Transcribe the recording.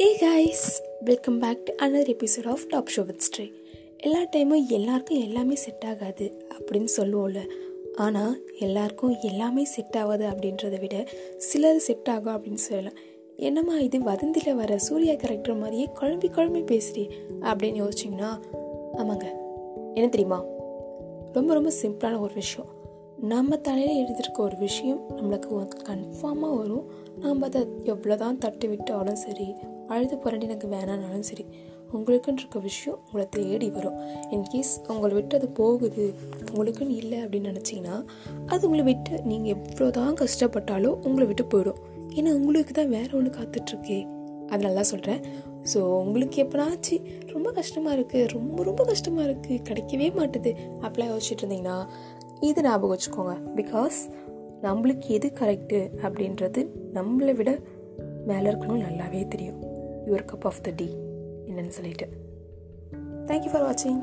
Hey guys welcome back to another episode of top show with stray எல்லா டைமும் எல்லாருக்கும் எல்லாமே செட் ஆகாது அப்படின்னு சொல்லுவோம்ல. ஆனால் எல்லாருக்கும் எல்லாமே செட் ஆகாது அப்படின்றத விட சிலர் செட் ஆகும் அப்படின்னு சொல்லலாம். என்னம்மா இது வதந்தியில் வர சூர்யா கேரக்டர் மாதிரியே குழம்பி குழம்பி பேசுறி அப்படின்னு யோசிச்சிங்கன்னா ஆமாங்க. என்ன தெரியுமா? ரொம்ப ரொம்ப சிம்பிளான ஒரு விஷயம். நம்ம தலையில் எழுதியிருக்க ஒரு விஷயம் நம்மளுக்கு கன்ஃபார்மாக வரும். நாம் அதை எவ்வளோ தான் தட்டு விட்டாலும் சரி அழுது புரண்டி எனக்கு வேணானாலும் சரி உங்களுக்குன்னு இருக்க விஷயம் உங்களை தேடி வரும். இன்கேஸ் உங்களை விட்டு அது போகுது உங்களுக்குன்னு இல்லை அப்படின்னு நினச்சிங்கன்னா அது உங்களை விட்டு நீங்கள் எவ்வளோ தான் கஷ்டப்பட்டாலும் உங்களை விட்டு போயிடும். ஏன்னா உங்களுக்கு தான் வேறு ஒன்று காத்துட்ருக்கே. அது நல்லா சொல்கிறேன் ஸோ உங்களுக்கு எப்போனாச்சு ரொம்ப கஷ்டமாக இருக்குது ரொம்ப ரொம்ப கஷ்டமாக இருக்குது கிடைக்கவே மாட்டுது அப்படிலாம் யோசிச்சுட்டு இருந்தீங்கன்னா இது ஞாபகம் வச்சுக்கோங்க. பிகாஸ் நம்மளுக்கு எது கரெக்டு அப்படின்றது நம்மளை விட மேலே இருக்கணும் நல்லாவே தெரியும். your cup of the day. in an insulator. Thank you for watching.